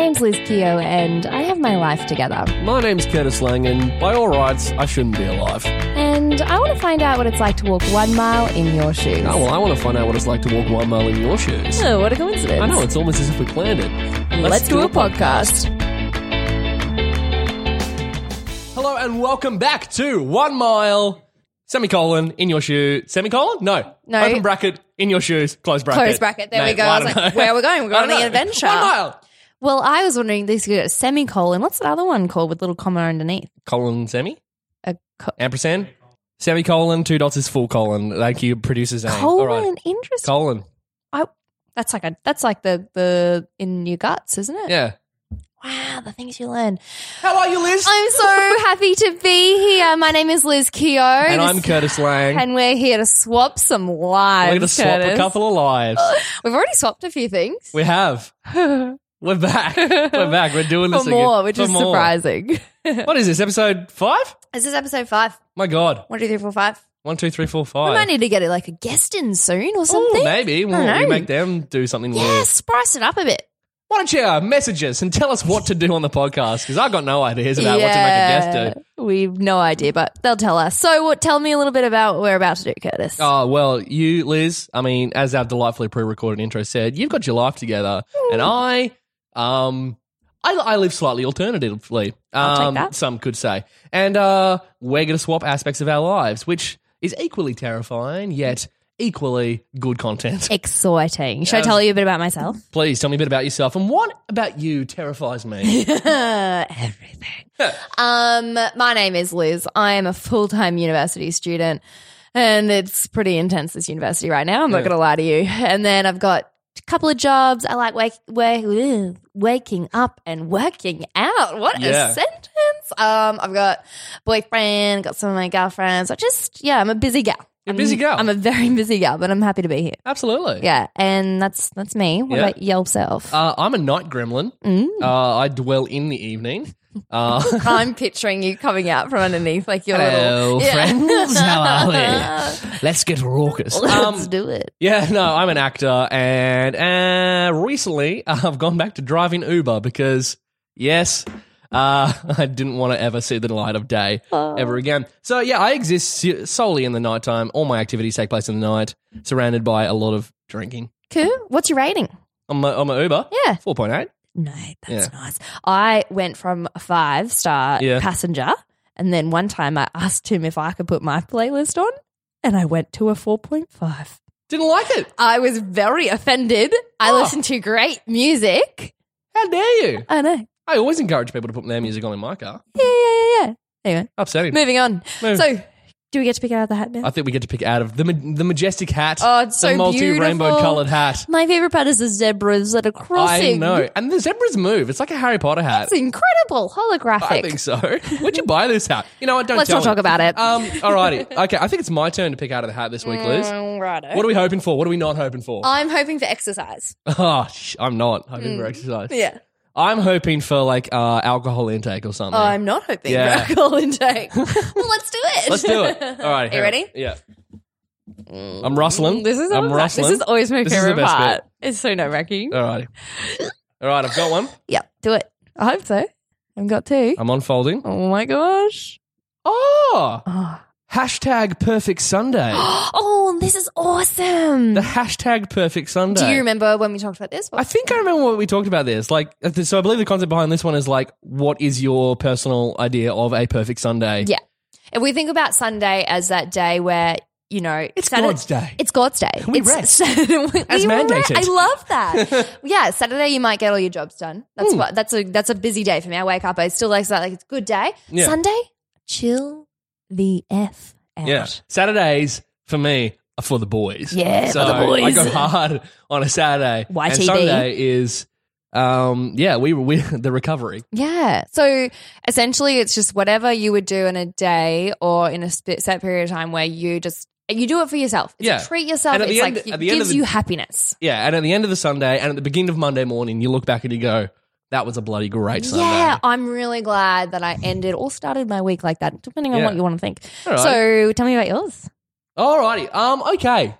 Name's Liz Keogh, and I have my life together. My name's Curtis Lang, and by all rights, I shouldn't be alive. And I want to find out what it's like to walk one mile in your shoes. Oh, well, I want to find out what it's like to walk one mile in your shoes. Oh, what a coincidence. I know, it's almost as if we planned it. Let's, do, a podcast. Hello, and welcome back to One Mile, semicolon, in your shoe. Semicolon? No. No. Open bracket, in your shoes, close bracket. Close bracket. There we go. I was like, know. where are we going? We're going on the adventure. One mile. Well, I was wondering this could go semicolon. What's the other one called with little comma underneath? Colon, semi? A co- Ampersand? Semicolon, two dots is full colon. Thank you, producer Zane. All right. colon. Interesting. Colon. I, that's like a that's like the the in your guts, isn't it? Yeah. Wow, the things you learn. How are you, Liz? I'm so happy to be here. My name is Liz Keogh. and I'm Curtis Lang. and we're here to swap some lives. We're going to swap Curtis. a couple of lives. We've already swapped a few things. We have. We're back. We're back. We're doing this For more, again. which For is more. surprising. What is this? Episode five? this is episode five. My God. One, two, three, four, five. One, two, three, four, We might need to get it like a guest in soon or Ooh, something. maybe. I We'll, don't we know. make them do something Yeah, weird. spice it up a bit. Why don't you uh, message us and tell us what to do on the podcast? Because I've got no ideas about what to make a guest do. We've no idea, but they'll tell us. So, what? Tell me a little bit about what we're about to do, Curtis. Oh, well, you, Liz, I mean, as our delightfully pre recorded intro said, you've got your life together. And I, um, I, I live slightly alternatively. I'll take um, that. Some could say. And uh, we're going to swap aspects of our lives, which is equally terrifying, yet equally good content. Exciting. Should I tell you a bit about myself? Please tell me a bit about yourself. And what about you terrifies me? Everything. um, my name is Liz. I am a full time university student, and it's pretty intense this university right now. I'm not going to lie to you. And then I've got couple of jobs. I like wake, wake, waking up and working out. What Yeah. a sentence! Um, I've got boyfriend, got some of my girlfriends. I just yeah, I'm a busy gal. You're a busy I'm- gal. I'm a very busy gal, but I'm happy to be here. Absolutely. Yeah, and that's that's me. What Yeah. about yourself? Uh, I'm a night gremlin. Mm. Uh, I dwell in the evening. Uh, I'm picturing you coming out from underneath like your Hello, little Yeah. friends. How are we? Let's get raucous. Let's Um, do it. yeah, no, I'm an actor, and uh, recently I've gone back to driving Uber because, yes, uh, I didn't want to ever see the light of day ever again. So yeah, I exist solely in the nighttime. All my activities take place in the night, surrounded by a lot of drinking. Cool. What's your rating? On my, on my Uber, Yeah. four point eight. No, that's Yeah. nice. I went from a five star Yeah. passenger, and then one time I asked him if I could put my playlist on, and I went to a 4.5. Didn't like it. I was very offended. I Oh. listened to great music. How dare you? I know. I always encourage people to put their music on in my car. Yeah, yeah, yeah, yeah. Anyway, Upsetting. moving on. Move. So, do we get to pick out of the hat now? I think we get to pick out of the ma- the majestic hat. Oh, it's the so multi rainbow colored hat. My favorite part is the zebras that are crossing. I know, and the zebras move. It's like a Harry Potter hat. It's incredible. Holographic. I think so. Where'd you buy this hat? You know what? Don't Let's not me. talk about it. Um, alrighty. Okay, I think it's my turn to pick out of the hat this week, Liz. Mm, righto. What are we hoping for? What are we not hoping for? I'm hoping for exercise. Oh, sh- I'm not hoping for exercise. Mm. Yeah. I'm hoping for like uh, alcohol intake or something. I'm not hoping Yeah. for alcohol intake. well, let's do it. Let's do it. All right. You hang on. ready? Yeah. I'm rustling. This is I'm always, rustling. this is always my This is the favorite best part. It's so nerve wracking. Alrighty. All right, I've got one. Yeah, do it. I hope so. I've got two. I'm unfolding. Oh my gosh. Oh, Oh. Hashtag perfect Sunday. oh, this is awesome. the hashtag perfect Sunday. Do you remember when we talked about this? I think I remember what we talked about this. Like, uh, so I believe the concept behind this one is like, what is your personal idea of a perfect Sunday? Yeah. If we think about Sunday as that day where, you know, It's Saturday- God's day. It's God's day. We it's, rest. we As re- mandated. I love that. yeah, Saturday you might get all your jobs done. That's Hmm. what. That's a that's a busy day for me. I wake up, I still like that. Like it's a good day. Yeah. Sunday, chill the f out. Yeah. Saturdays for me are for the boys. Yeah, for the boys. I go hard on a Saturday. And YTB. Sunday is, um, yeah, we we the recovery. Yeah. So essentially, it's just whatever you would do in a day or in a set period of time where you just you do it for yourself. It's Yeah. treat yourself. And at It's the like end- it at the end gives the- you happiness. Yeah, and at the end of the Sunday and at the beginning of Monday morning, you look back and you go, "That was a bloody great Sunday." Yeah, I'm really glad that I ended or started my week like that, depending on Yeah. what you want to think. All right. So tell me about yours. Alrighty. Um. Okay.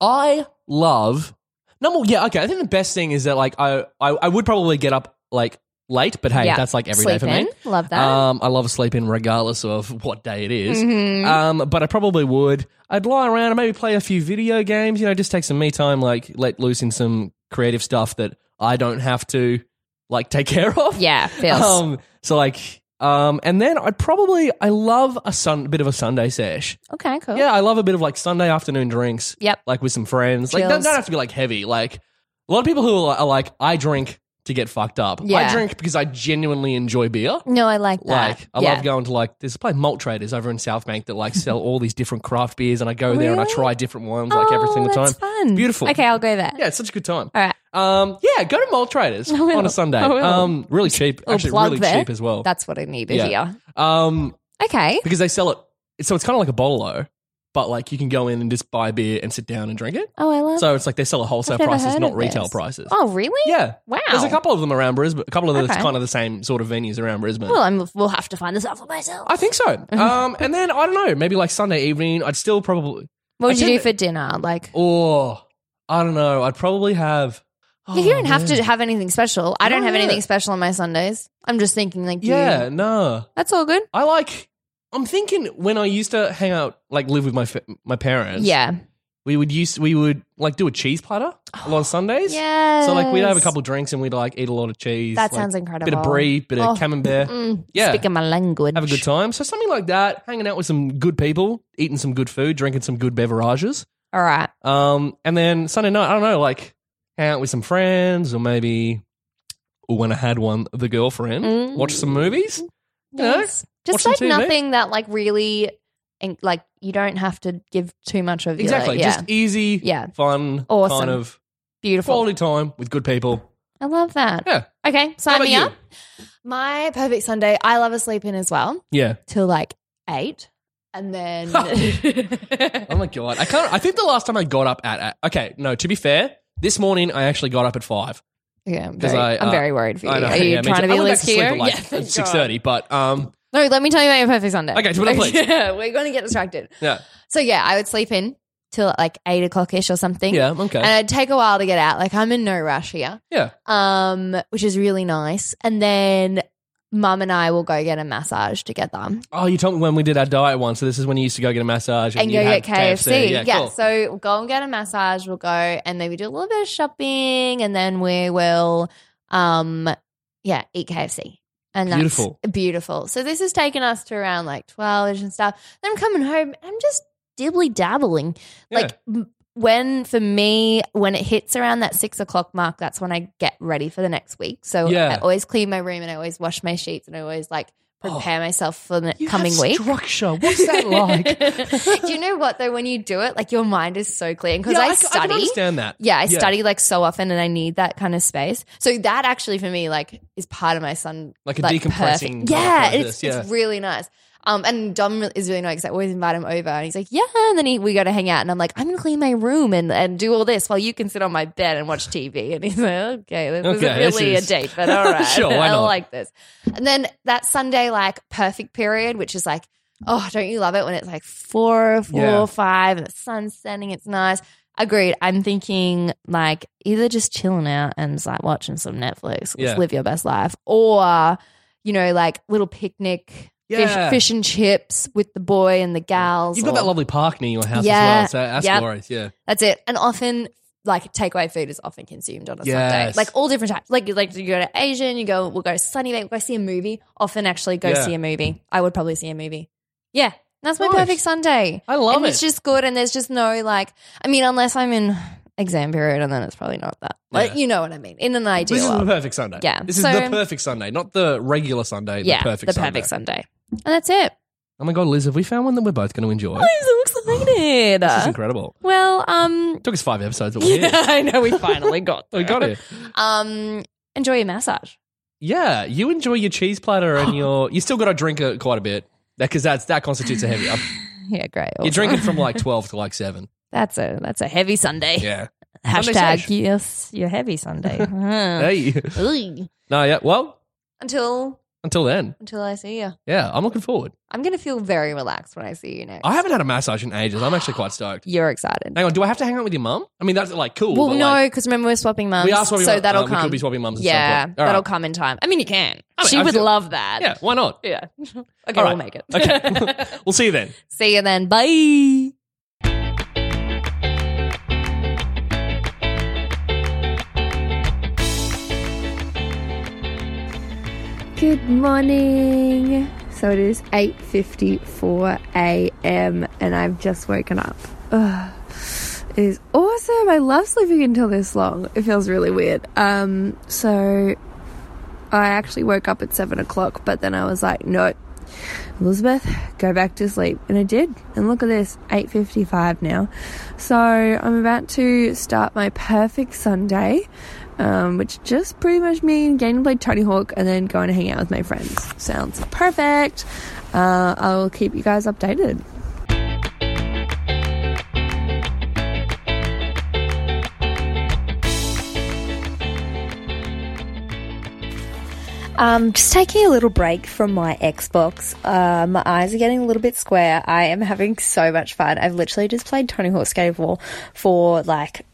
I love. No more. Yeah. Okay. I think the best thing is that like I I, I would probably get up like late, but hey, Yeah. that's like every day Sleep for in. me. Love that. Um. I love sleeping regardless of what day it is. Mhm. Um. But I probably would. I'd lie around and maybe play a few video games. You know, just take some me time. Like let loose in some creative stuff that I don't have to like take care of. yeah, feels. Um. So like. Um. And then I'd probably I love a sun bit of a Sunday sesh. okay, cool. Yeah, I love a bit of like Sunday afternoon drinks. Yep. Like with some friends. Like, don't, don't have to be like heavy. Like, a lot of people who are, are like, I drink to get fucked up. I drink because I genuinely enjoy beer. No, I like that. Like, I yeah. love going to like, there's probably malt traders over in South Bank that like sell all these different craft beers, and I go there and I Really? try different ones like every Oh, single time. that's Fun. Beautiful. Okay, I'll go there. Yeah, it's such a good time. All right. Um, yeah, go to malt traders on a Sunday. I will. Um, really cheap. Little Actually, plug really there. cheap as well. That's what I needed Yeah. here. Um, Okay. because they sell it. So it's kind of like a bottle but like you can go in and just buy beer and sit down and drink it. Oh, I love. So it's like they sell at wholesale I've never prices, heard not of retail this. prices. oh, really? Yeah. Wow. There's a couple of them around Brisbane. A couple of them Okay. that's kind of the same sort of venues around Brisbane. Well, I'm, we'll have to find this out for myself. I think so. Um, and then I don't know, maybe like Sunday evening, I'd still probably, what would I you do tend for dinner? Like, or I don't know, I'd probably have. you don't Oh, have to have anything special, I don't have anything special on my Sundays. I'm just thinking, like, do Yeah, you- no. that's all good. I like. I'm thinking when I used to hang out, like live with my fa- my parents. Yeah. we would use we would like do a cheese platter a lot of Sundays. Yeah. So like we'd have a couple drinks and we'd like eat a lot of cheese. That like, sounds incredible. Bit of brie, bit of Oh, camembert. Mm, Yeah. Speaking my language. Have a good time. So something like that, hanging out with some good people, eating some good food, drinking some good beverages. All right. Um, and then Sunday night, I don't know, like hang out with some friends, or maybe, or when I had one, the girlfriend, Mm. watch some movies. You know, Yes. Just like nothing that like really, and like you don't have to give too much of your- Exactly, yeah. just easy, Yeah. fun, Awesome. kind of beautiful. quality time with good people. I love that. Yeah, Okay, sign me you? up. My perfect Sunday. I love a sleep in as well yeah. till like eight, and then Oh my god, I can't. I think the last time I got up at, at okay, no. To be fair, this morning I actually got up at five. Yeah, I'm very, I, I'm uh, very worried for you. I know. Are you yeah, trying to be I went back to sleep here? at like thank six thirty, but um, No, let me tell you about your perfect Sunday. Okay, well, please. yeah, we're going to get distracted. yeah, So yeah, I would sleep in till like eight o'clock ish or something. yeah, okay, And it'd take a while to get out. Like I'm in no rush here. yeah. Um, which is really nice. And then mum and I will go get a massage together Oh, you told me when we did our diet one. So this is when you used to go get a massage and, and you go get KFC. Yeah, Yeah. cool. So we'll go and get a massage. We'll go and maybe do a little bit of shopping and then we will um yeah, eat KFC. And that's Beautiful. beautiful. So this has taken us to around like 12 and stuff. Then I'm coming home I'm just dibbly dabbling. Like when for me, when it hits around that six o'clock mark, that's when I get ready for the next week. So Yeah. I always clean my room and I always wash my sheets and I always like oh, prepare myself for the Oh. You coming have week. Structure. What's that like? do you know what though? When you do it, like your mind is so clear. Because yeah, I, c- study. can understand that. yeah, I Yeah. study like so often, and I need that kind of space. So that actually for me, like, is part of my sun Like a decompressing perfect. Yeah, it's yeah. it's really nice. Um, and Dom is really nice because I always invite him over, and he's like, "Yeah," and then he, we go to hang out, and I'm like, "I'm gonna clean my room and and do all this while you can sit on my bed and watch TV." And he's like, "Okay, this Okay, isn't this really is- a date, but all right, Sure, I like this." And then that Sunday like perfect period, which is like, oh, don't you love it when it's like four, four, Yeah. five, and the sun's setting? It's nice. Agreed. I'm thinking like either just chilling out and like watching some Netflix, just Yeah. live your best life, or you know, like little picnic, Yeah. fish, fish and chips with the boy and the gals. You've got or- that lovely park near your house Yeah. as well. So that's Yep. glorious. Yeah. That's it. And often, like takeaway food is often consumed on a Sunday, like all different types. Like like you go to Asian, you go we'll go to Sunny Bay, we'll go see a movie. Often actually go Yeah. see a movie. I would probably see a movie. Yeah, that's my Nice. perfect Sunday. I love and it. It's just good, and there's just no like. I mean, unless I'm in exam period, and then it's probably not that. But Yeah. you know what I mean. In an ideal This is the world, perfect Sunday. Yeah. This So- is the perfect Sunday, not the regular Sunday. yeah, the perfect the Sunday. perfect Sunday, and that's it. Oh my god, Liz, have we found one that we're both going to enjoy? I'm so excited. This is incredible. well, um, took us five episodes, but we're yeah, here. I know we finally got We got it. Um, enjoy your massage. Yeah, you enjoy your cheese platter and your. You still got to drink it quite a bit because that's that constitutes a heavy. Yeah, great. You're awesome. drinking from like twelve to like seven. That's a that's a heavy Sunday. Yeah. Sunday Hashtag sesh. yes, your heavy Sunday. Hmm. Hey. Ugh. No, yeah. Well, Until until then, until I see you, yeah, I'm looking forward. I'm gonna feel very relaxed when I see you next. I haven't had a massage in ages. I'm actually quite stoked. You're excited. Hang on, do I have to hang out with your mum? I mean, that's like cool. Well, but, no, like, because remember we're swapping mums. We are swapping so mum- that'll uh, we come. could be swapping mums Yeah. All that'll right. come in time. I mean, you can. I mean, she I'm would still- love that. yeah, why not? Yeah. Okay, All we'll make it. Okay. we'll see you then. See you then. Bye. Good morning. So it is 8:54 a.m. and I've just woken up. Ugh. It is awesome. I love sleeping until this long. It feels really weird. Um, so I actually woke up at seven o'clock, but then I was like, no, Elizabeth, go back to sleep, and I did. And look at this, 8:55 now. So I'm about to start my perfect Sunday um, which just pretty much means getting to play Tony Hawk and then going to hang out with my friends. Sounds perfect. Uh, I will keep you guys updated. Um, just taking a little break from my Xbox. Uh, my eyes are getting a little bit square. I am having so much fun. I've literally just played Tony Hawk Skate 4 for like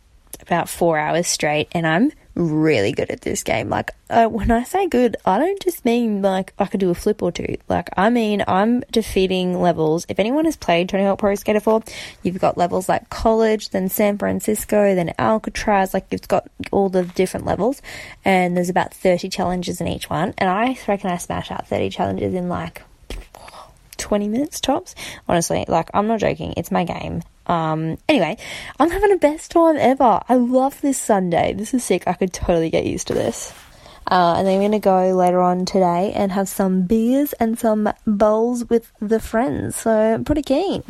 about four hours straight, and I'm really good at this game. Like, uh, when I say good, I don't just mean like I could do a flip or two. Like, I mean, I'm defeating levels. If anyone has played Tony Hawk Pro Skater 4, you've got levels like college, then San Francisco, then Alcatraz. Like, it's got all the different levels, and there's about 30 challenges in each one. And I reckon I smash out 30 challenges in like 20 minutes tops. Honestly, like, I'm not joking. It's my game. Um, anyway, I'm having the best time ever. I love this Sunday. This is sick. I could totally get used to this. Uh, and then we're going to go later on today and have some beers and some bowls with the friends. So I'm pretty keen.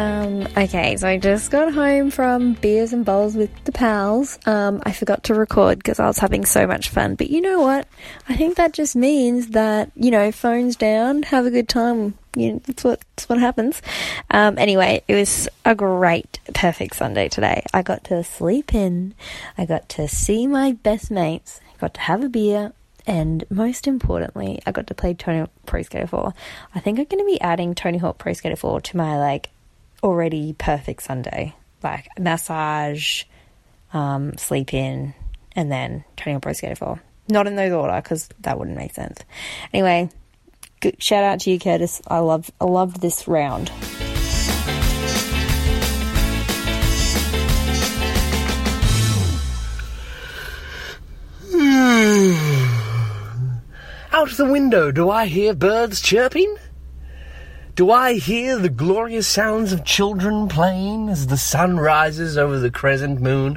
Um, okay, so I just got home from beers and bowls with the pals. Um, I forgot to record because I was having so much fun. But you know what? I think that just means that, you know, phones down, have a good time. You know, that's what, that's what happens. Um, anyway, it was a great, perfect Sunday today. I got to sleep in. I got to see my best mates. I got to have a beer. And most importantly, I got to play Tony Hawk Pro Skater 4. I think I'm going to be adding Tony Hawk Pro Skater 4 to my, like, already perfect Sunday. Like massage, um, sleep in, and then Tony Hawk Pro Skater 4. Not in those order because that wouldn't make sense. Anyway, good, shout out to you, Curtis. I love I loved this round. Out the window, do I hear birds chirping? Do I hear the glorious sounds of children playing as the sun rises over the crescent moon?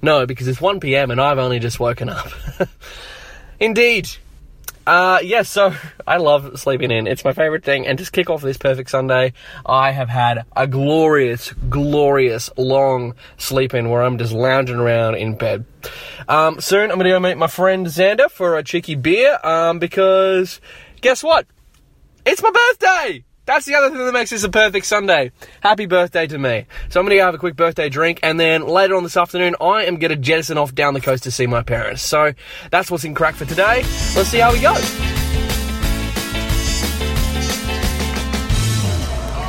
No, because it's 1 pm and I've only just woken up. Indeed. Uh, yes, so I love sleeping in. It's my favorite thing. And to kick off this perfect Sunday, I have had a glorious, glorious long sleep in where I'm just lounging around in bed. Um, soon I'm going to go meet my friend Xander for a cheeky beer um, because guess what? It's my birthday! That's the other thing that makes this a perfect Sunday. Happy birthday to me. So I'm going to go have a quick birthday drink, and then later on this afternoon, I am going to jettison off down the coast to see my parents. So that's what's in crack for today. Let's see how we go.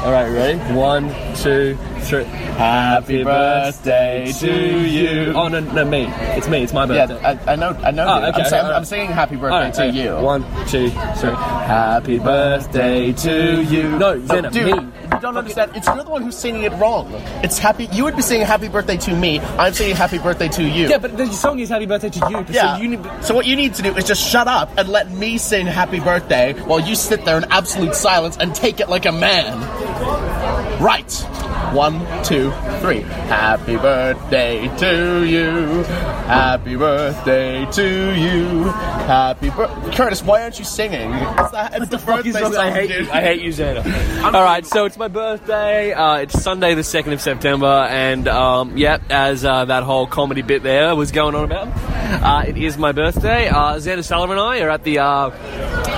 All right, ready? One, two, Happy birthday to you. Oh no, no, me. It's me. It's my birthday. Yeah, I, I know. I know. Oh, okay, I'm, saying, alright. I'm singing happy birthday right, to okay. you. One, two, three. Happy birthday to you. No, Oh, dude, me. you don't understand. It's you're the one who's singing it wrong. It's happy. You would be singing happy birthday to me. I'm singing happy birthday to you. Yeah, but the song is Happy Birthday to you. Yeah. So you need. so what you need to do is just shut up and let me sing happy birthday while you sit there in absolute silence and take it like a man. Right. One, two, three. Happy birthday to you. Happy birthday to you. Happy birthday. Curtis, why aren't you singing? It's the, it's the, birthday song, I hate dude. you. I hate you, Xander. All right, so it's my birthday. Uh, it's Sunday, the second of September, and um, yeah, as uh, that whole comedy bit there was going on about, uh, it is my birthday. Uh, Xander Sullivan and I are at the uh,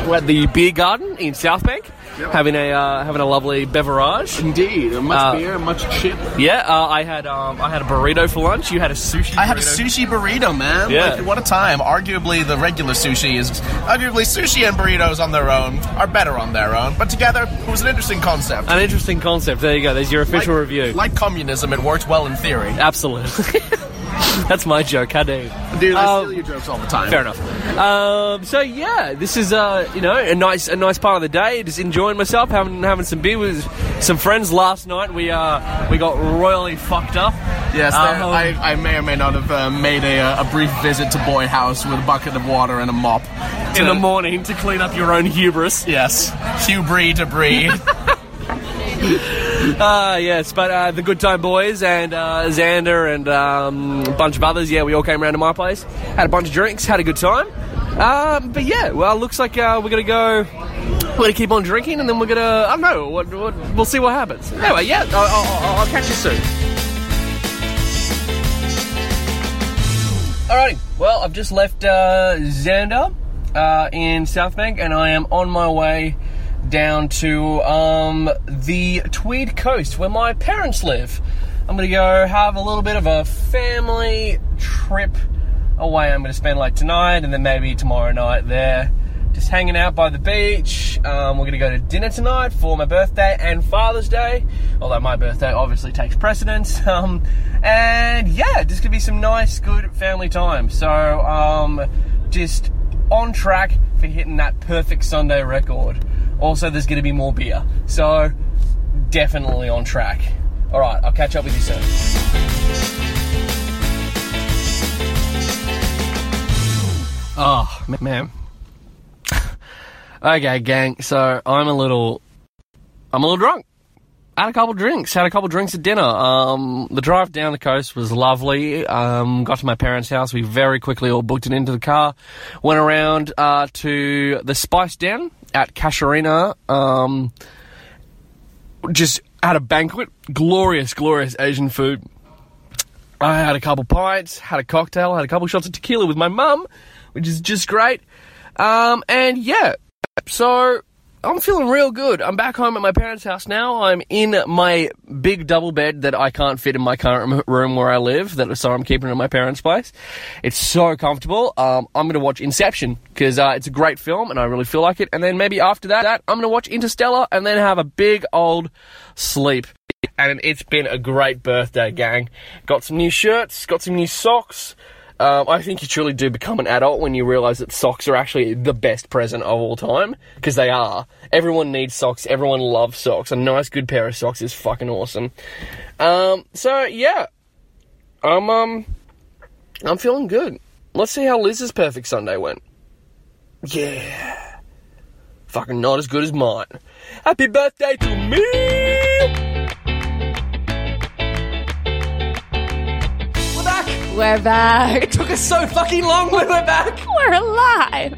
we're at the beer garden in South Bank, having a uh, having a lovely beverage. Indeed. Much Uh, beer, much chip. Yeah, uh, I had um, I had a burrito for lunch. You had a sushi. I had a burrito. sushi burrito, man. Yeah. Like, what a time. Arguably, the regular sushi is. Arguably, sushi and burritos on their own are better on their own. But together, it was an interesting concept. An interesting concept. There you go. There's your official like, review. Like communism, it worked well in theory. Absolutely. That's my joke. How dare you? Dude, I Um, steal your jokes all the time. Fair enough. Um, so yeah, this is uh, you know a nice a nice part of the day. Just enjoying myself, having having some beer with some friends. Last night we uh we got royally fucked up. Yes, Um, I, I may or may not have uh, made a, a brief visit to Boy House with a bucket of water and a mop. in the morning to clean up your own hubris. Yes, hubris debris. Ah, yes, but uh, the Good Time Boys and uh, Xander and um, a bunch of others, yeah, we all came around to my place, had a bunch of drinks, had a good time. Um, but yeah, well, looks like uh, we're gonna go. We're gonna keep on drinking, and then we're gonna. I don't know. What, what, we'll see what happens. Anyway, yeah, I'll, I'll, I'll catch you soon. Alrighty. Well, I've just left uh, Xander uh, in South Bank, and I am on my way down to um, the Tweed Coast, where my parents live. I'm gonna go have a little bit of a family trip away. I'm gonna spend like tonight, and then maybe tomorrow night there, just hanging out by the beach. Um, we're gonna go to dinner tonight for my birthday and Father's Day, although my birthday obviously takes precedence. Um, and yeah, just gonna be some nice, good family time. So um, just on track for hitting that perfect Sunday record. Also, there's gonna be more beer, so definitely on track. All right, I'll catch up with you soon. Oh man. okay, gang. So I'm a little, I'm a little drunk. Had a couple drinks. Had a couple drinks at dinner. Um, the drive down the coast was lovely. Um, got to my parents' house. We very quickly all booked it into the car. Went around uh, to the Spice Den at Casuarina. Um, just had a banquet. Glorious, glorious Asian food. I had a couple pints, had a cocktail, had a couple shots of tequila with my mum, which is just great. Um, and yeah, so I'm feeling real good. I'm back home at my parents' house now. I'm in my big double bed that I can't fit in my current room where I live. That so I'm keeping it at my parents' place. It's so comfortable. Um, I'm going to watch Inception because uh, it's a great film and I really feel like it. And then maybe after that, that I'm going to watch Interstellar and then have a big old sleep. And it's been a great birthday, gang. Got some new shirts, got some new socks. Um, I think you truly do become an adult when you realise that socks are actually the best present of all time because they are. Everyone needs socks. Everyone loves socks. A nice, good pair of socks is fucking awesome. Um, so yeah, I'm um, I'm feeling good. Let's see how Liz's perfect Sunday went. Yeah, fucking not as good as mine. Happy birthday to me! We're back. It took us so fucking long, but we're back. We're alive.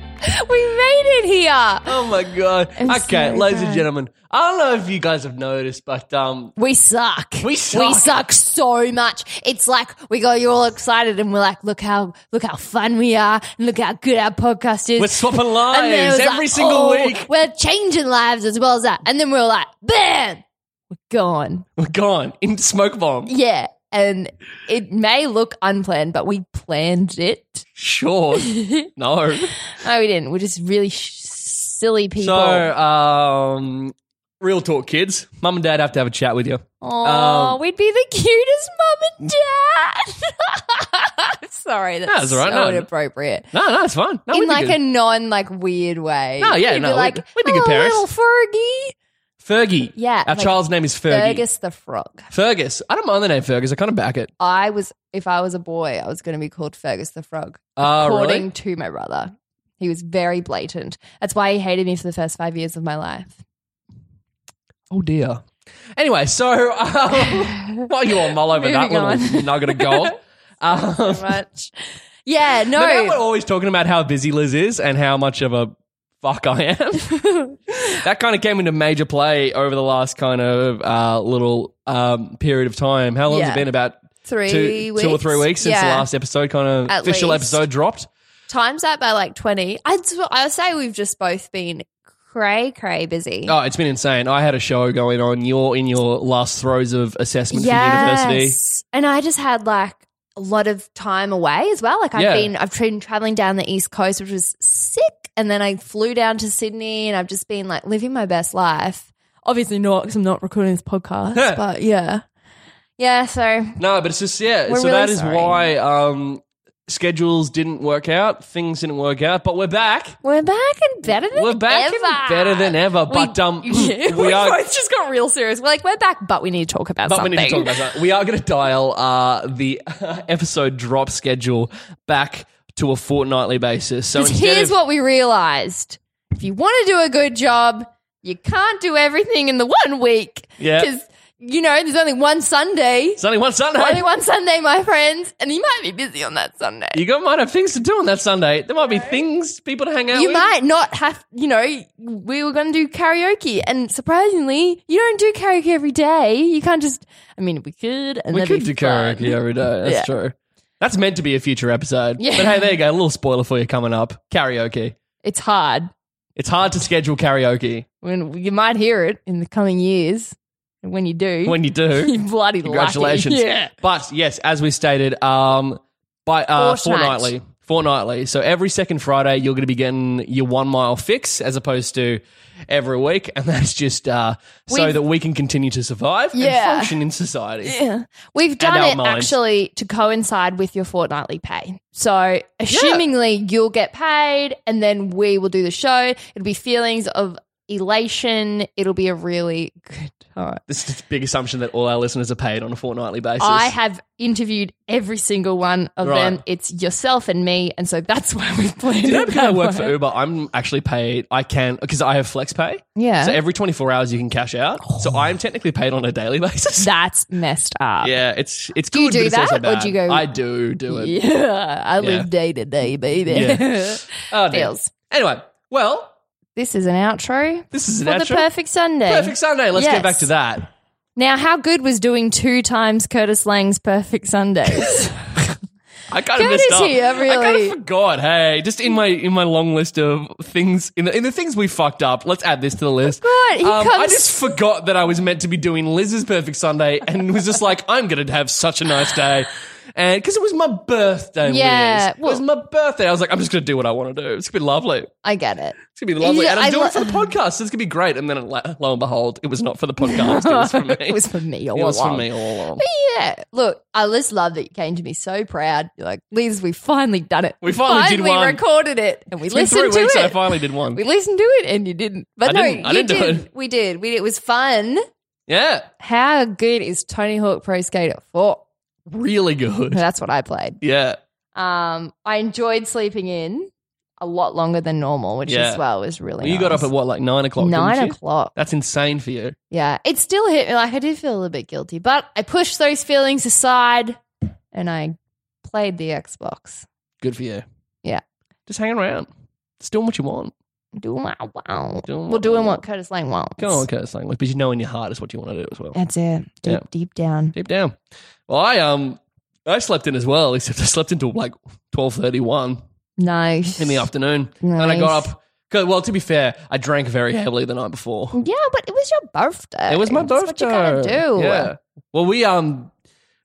We made it here. Oh my god. I'm okay, so ladies and gentlemen. I don't know if you guys have noticed, but um We suck. We suck. We suck so much. It's like we got you all excited and we're like, look how look how fun we are and look how good our podcast is. we're swapping And then it lives was every like, single oh, week. We're changing lives as well as that. And then we were like, bam, we're gone. We're gone into smoke bomb. Yeah. And it may look unplanned, but we planned it. Sure. no. No, we didn't. We're just really sh- silly people. So, um real talk kids. Mum and dad have to have a chat with you. Oh, Um, we'd be the cutest mum and dad. Sorry, that's, that's all right. so No, no. inappropriate. No, no, it's fine. No, In like a non like weird way. No, yeah, We'd no, be we'd- like we'd be good "Oh, parents." Little Fergie. Fergie. Yeah, Our like child's name is Fergie. Fergus the frog. Fergus. I don't mind the name Fergus. I kind of back it. I was, if I was a boy, I was going to be called Fergus the frog. Oh, according really? to my brother, he was very blatant. That's why he hated me for the first five years of my life. Oh dear. Anyway, so um, while you all mull over that Moving little nugget of gold, um, so much. Yeah, no. Remember we're always talking about how busy Liz is and how much of a fuck I am? that kind of came into major play over the last kind of uh, little um, period of time. How long has it been? About Three two, two or three weeks? since the last episode, kind of At official least. episode dropped. Times that by like 20. I'd, I'd say we've just both been cray, cray busy. Oh, it's been insane. I had a show going on. You're in your last throes of assessment for university. And I just had like a lot of time away as well. Like I've Yeah. been, I've been traveling down the East Coast, which was sick. And then I flew down to Sydney and I've just been like living my best life. Obviously not because I'm not recording this podcast, but yeah. Yeah. So No, but it's just yeah. We're so really that is sorry. why um, schedules didn't work out. Things didn't work out, but we're back. we're back and better than We're back ever. and better than ever. But um, yeah, we are both just got real serious. We're like, we're back, but we need to talk about But something. we need to talk about that. We are going to dial uh, the episode drop schedule back to a fortnightly basis. So here's of, what we realized: if you want to do a good job, you can't do everything in the one week. Yeah. Because you know, there's only one Sunday. it's only one Sunday. Only one Sunday, my friends, and you might be busy on that Sunday. You got, might have things to do on that Sunday. There might be things, people to hang out with. You with. might not have, you know, we were going to do karaoke, and surprisingly, you don't do karaoke every day. You can't just. I mean, we could, and We could do karaoke every day. That's Yeah. true. That's meant to be a future episode. Yeah. But hey, there you go. A little spoiler for you coming up. Karaoke. It's hard. It's hard to schedule karaoke When you might hear it in the coming years, and when you do, when you do. you bloody lucky. Congratulations. Yeah. But yes, as we stated, um, by uh, Fortnight. fortnightly, fortnightly. So every second Friday, you're going to be getting your one mile fix as opposed to every week, and that's just uh, so We've- that we can continue to survive Yeah. and function in society. Yeah. We've done our it minds. actually to coincide with your fortnightly pay. So, assumingly, you'll get paid and then we will do the show. It'll be feelings of elation. It'll be a really good time. This is a big assumption that all our listeners are paid on a fortnightly basis. I have interviewed every single one of Right. them. It's yourself and me. And so that's why we've planned Do you know because I work for Uber, I'm actually paid. I can because I have flex pay. Yeah. So every 24 hours you can cash out. Oh. So I'm technically paid on a daily basis. that's messed up. Yeah, it's it's Do you good, do but it's that, or bad. do you go- I do do it. Yeah. I live Yeah. day to day, baby. Yeah. Oh. Feels. Anyway, well, This is an outro. this is an for the perfect Sunday. Perfect Sunday. Let's Yes. get back to that. Now, how good was doing two times Curtis Lang's Perfect Sundays? I kind of missed up. here, I kind really. of forgot. Hey, just in my in my long list of things in the in the things we fucked up. Let's add this to the list. God, he Um, I comes- just forgot that I was meant to be doing Liz's Perfect Sunday, and was just like, I'm gonna have such a nice day. And because it was my birthday, Yeah, Liz. it was my birthday. I was like, I'm just going to do what I want to do. It's going to be lovely. I get it. It's gonna be lovely, and I'm I doing lo- it for the podcast. So it's gonna be great. And then, lo and behold, it was not for the podcast. It was for me. it was for me all It was for me all along. But yeah, look, I just love that you came to me so proud. You're like, Liz, we finally done it. We finally did one. We recorded it, and we It's listened three to weeks. it. I finally did one. we listened to it, and you didn't. But I no, didn't- I you didn't do did. it. We did. We, it was fun. Yeah, How good is Tony Hawk Pro Skater 4? Really good. That's what I played. Yeah, Um, I enjoyed sleeping in a lot longer than normal, which Yeah. as well was really well, you got nice. up at what, like nine o'clock? didn't nine you? o'clock. That's insane for you. Yeah, it still hit me. Like I did feel a little bit guilty, but I pushed those feelings aside and I played the Xbox. Good for you. Yeah. just hanging around, just doing what you want. Doing my wow. Doing well, doing what. Curtis Lang wants. Go on, Curtis Lang. But you know in your heart is what you want to do as well. That's it. Deep, Yeah. deep down. Deep down. Well, I um, I slept in as well. Except I slept until like twelve thirty one Nice. in the afternoon, nice. and I got up. Well, to be fair, I drank very heavily the night before. Yeah, but it was your birthday. It was my That's birthday. what you gotta do. Yeah. Well, we um,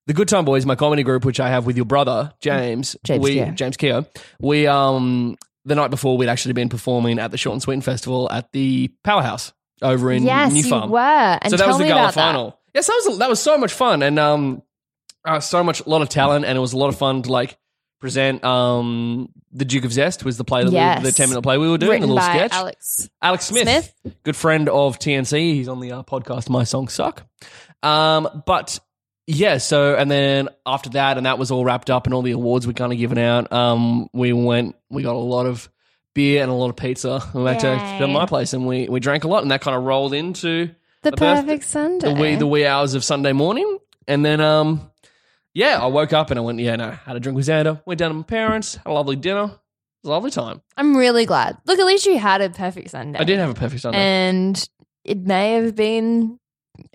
the Good Time Boys, my comedy group, which I have with your brother James. James we, Keogh. James Keogh. We um, the night before we'd actually been performing at the Short and Sweet Festival at the Powerhouse over in Yes, New you Farm. were. And so that tell was the me gala about that. final. Yes, that was that was so much fun, and um, uh, so much a lot of talent, and it was a lot of fun to like present. Um, the Duke of Zest was the play, that Yes. we, the ten minute play we were doing, Written the little sketch. Alex. Alex Smith, Smith. good friend of TNC. He's on the uh, podcast My Songs Suck. Um, but yeah, so and then after that, and that was all wrapped up, and all the awards were kind of given out. Um, we went, we got a lot of beer and a lot of pizza. We went to, Yay. to my place, and we we drank a lot, and that kind of rolled into The birthday- perfect Sunday. the wee the wee hours of Sunday morning, and then um, yeah, I woke up and I went, yeah, no, had a drink with Xander, went down to my parents, had a lovely dinner, it was a lovely time. I'm really glad. Look, at least you had a perfect Sunday. I did have a perfect Sunday. And it may have been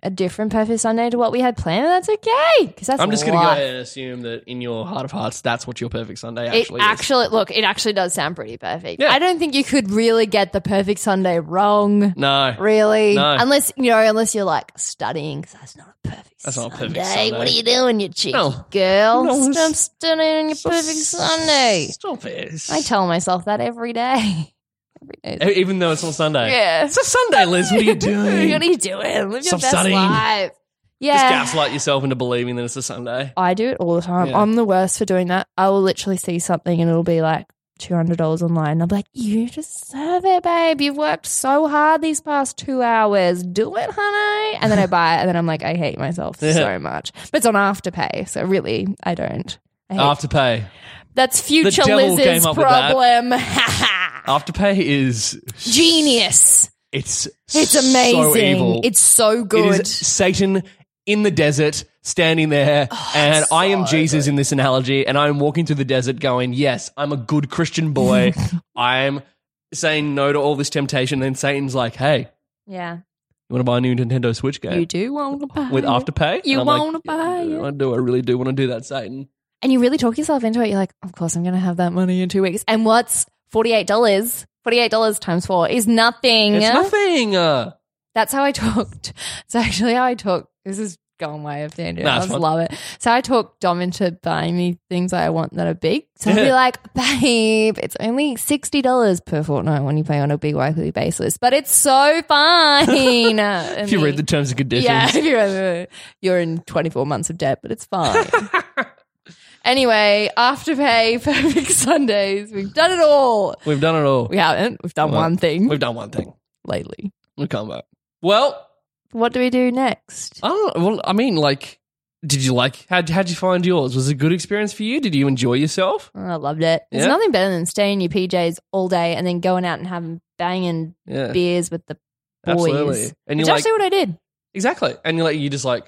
a different perfect Sunday to what we had planned. and That's okay. Because that's I'm just going to go life. ahead and assume that in your heart of hearts, that's what your perfect Sunday It actually is. actually, look, it actually does sound pretty perfect. Yeah. I don't think you could really get the perfect Sunday wrong. No, Really? No. Unless, you know, unless you're like studying, because that's not a perfect That's not a perfect Sunday. What are you doing, you cheeky No. girl? No, Stop studying on your So- perfect Sunday. Stop it. I tell myself that every day. Every day. Even though it's on Sunday. Yeah. It's a Sunday, Liz. What are you doing? what are you doing? Live Stop your best studying. life. Just Yeah. gaslight yourself into believing that it's a Sunday. I do it all the time. Yeah. I'm the worst for doing that. I will literally see something and it'll be like $200 online. And I'll be like, you deserve it, babe. You've worked so hard these past two hours. Do it, honey. And then I buy it and then I'm like, I hate myself Yeah. so much. But it's on Afterpay. So really, I don't. I hate- Afterpay. That's future devil Liz's came up with that. problem. Afterpay is Genius. It's It's so amazing. evil. It's so good. It is Satan in the desert, standing there, oh, and I am Jesus in this analogy, and I'm walking through the desert, going, "Yes, I'm a good Christian boy. I'm saying no to all this temptation." Then Satan's like, "Hey, yeah. you want to buy a new Nintendo Switch game You do want to buy with it. Afterpay?" You And I'm wanna buy "Yeah, it." I do. I really do want to do that, Satan. And you really talk yourself into it. You're like, of course, I'm going to have that money in two weeks. And what's $48? $48 times four is nothing. It's nothing. Uh, That's how I talked. It's actually how I talk. This is going way of tangent. Nah, I just fine. love it. So I talk Dom into buying me things I want that are big. So I'll be like, babe, it's only $60 per fortnight when you pay on a big weekly basis, but it's so fine. if you read the terms and conditions, yeah, if you're, uh, you're in 24 months of debt, but it's fine. Anyway, Afterpay, Perfect Sundays. We've done it all. we've done it all. We haven't. We've done Well, one thing We've done one thing. lately. We come back. Well, What do we do next? I don't. Well, I mean, like, did you like? How how'd you find yours? Was it a good experience for you? Did you enjoy yourself? Oh, I loved it. There's Yeah? nothing better than staying in your PJs all day and then going out and having banging Yeah, beers with the boys. absolutely. And Which you're like, actually what I did. exactly. And you're like, you just like,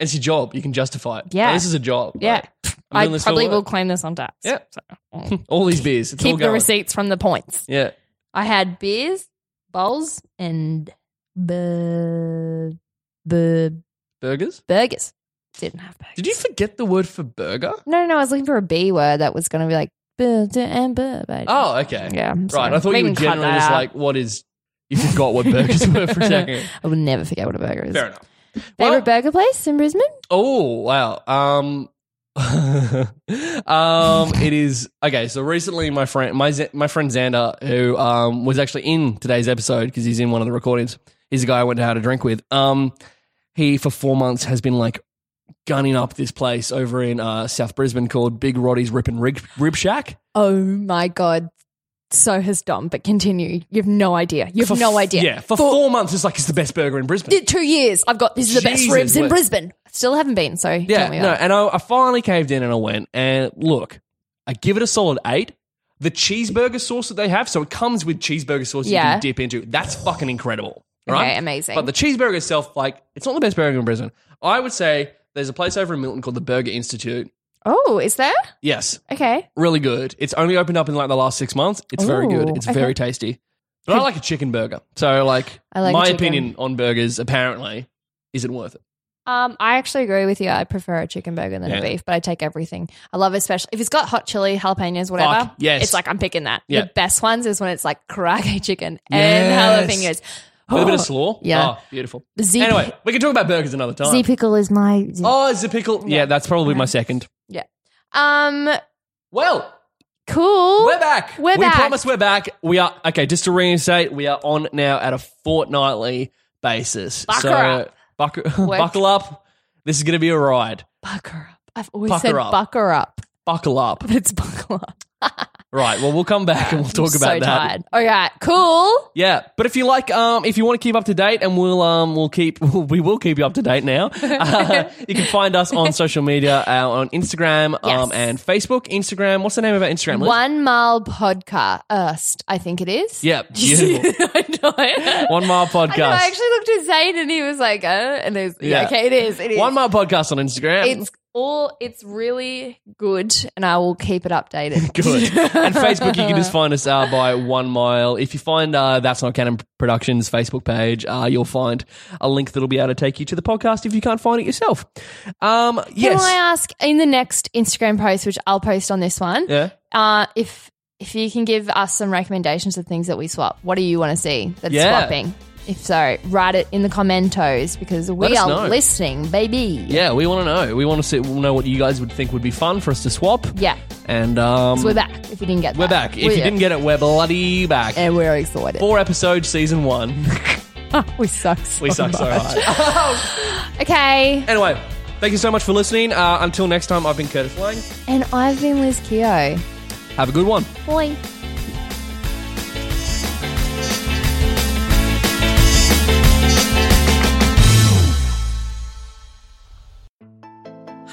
it's your job. You can justify it. Yeah. Like, this is a job. Yeah. Like, I doing this for probably will claim this on tax. Yeah. So, all these beers. It's all Keep the receipts from the points. Yeah. I had beers, bowls, and bu- bu- Burgers. burgers. Didn't have burgers. Did you forget the word for burger? No, no, no. I was looking for a B word that was going to be like burger and burger. Oh, okay. yeah. I'm Right. sorry. I thought We you were generally just out. like, what is? You forgot what burgers were for a second. I will never forget what a burger is. Fair enough. Favorite Well- burger place in Brisbane? Oh wow. Um, um, it is okay. So recently, my friend, my my friend Xander, who um was actually in today's episode because he's in one of the recordings. He's a guy I went to have a drink with. Um, he for four months has been like gunning up this place over in uh, South Brisbane called Big Roddy's Rip and Rib, Rib Shack. Oh my god. So has Dom, but continue. You have no idea. You have For no f- idea. Yeah, for, four months, it's like it's the best burger in Brisbane. Two years. I've got this is the best Jesus, ribs in. Brisbane. Still haven't been, so Yeah, tell me no, it. and I, I finally caved in and I went and look, I give it a solid eight. The cheeseburger sauce that they have, so it comes with cheeseburger sauce Yeah. you can dip into. That's fucking incredible, right? Okay, amazing. But the cheeseburger itself, like, it's not the best burger in Brisbane. I would say there's a place over in Milton called the Burger Institute. Oh, is there? Yes, Okay. really good. It's only opened up in like the last six months. It's very good. Ooh, It's okay. very tasty. But I like a chicken burger. So, like, I like my chicken. opinion on burgers apparently isn't worth it. Um, I actually agree with you. I prefer a chicken burger than Yeah. a beef, but I take everything. I love especially if it's got hot chili, jalapenos, whatever. Yes. It's like I'm picking that. Yeah. The best ones is when it's like karaage chicken Yes. and jalapenos. With a bit Oh, of slaw. Yeah. Oh, beautiful. Z, Anyway, we can talk about burgers another time. Z pickle is my. Oh, is the pickle? Yeah, that's probably my second. Um, Well, cool. we're back. We're back. we back. promise we're back. We are okay. Just to reinstate, we are on now at a fortnightly basis. Bucker so up. buckle, buckle up. This is going to be a ride. Bucker up. I've always Bucker said up. bucker up, Buckle up. but it's buckle up. Right. Well, we'll come back and we'll talk so about that. tired. All right, cool. Yeah, but if you like, um, if you want to keep up to date, and we'll, um, we'll keep, we will keep you up to date now. Uh, you can find us on social media, uh, on Instagram, um, and Facebook. Instagram. What's the name of our Instagram? Liz? One mile podcast, I think it is. Yeah, beautiful. I know. One Mile I, know, Podcast. I actually looked at Zane and he was like, uh, and there's, yeah. Yeah. okay, it is. It is. One Mile Podcast on Instagram. It's all, it's really good and I will keep it updated. Good. and Facebook, you can just find us uh, by One Mile. If you find uh, That's Not Canon Productions Facebook page, uh, you'll find a link that'll be able to take you to the podcast if you can't find it yourself. Um, yes. Can I ask in the next Instagram post, which I'll post on this one, yeah. uh, if if you can give us some recommendations of things that we swap, what do you want to see that's Yeah. swapping? If so, write it in the commentos because we us are know. listening, baby. Yeah, we want to know. We want to see, know what you guys would think would be fun for us to swap. Yeah. And um, So we're back. If you didn't get We're that. back. If you didn't get it, we're bloody back. and we're excited. Four episodes, season one. we suck. So we suck so much. hard. Okay, anyway, thank you so much for listening. Uh, until next time, I've been Curtis Lang. and I've been Liz Keogh. Have a good one. Boy.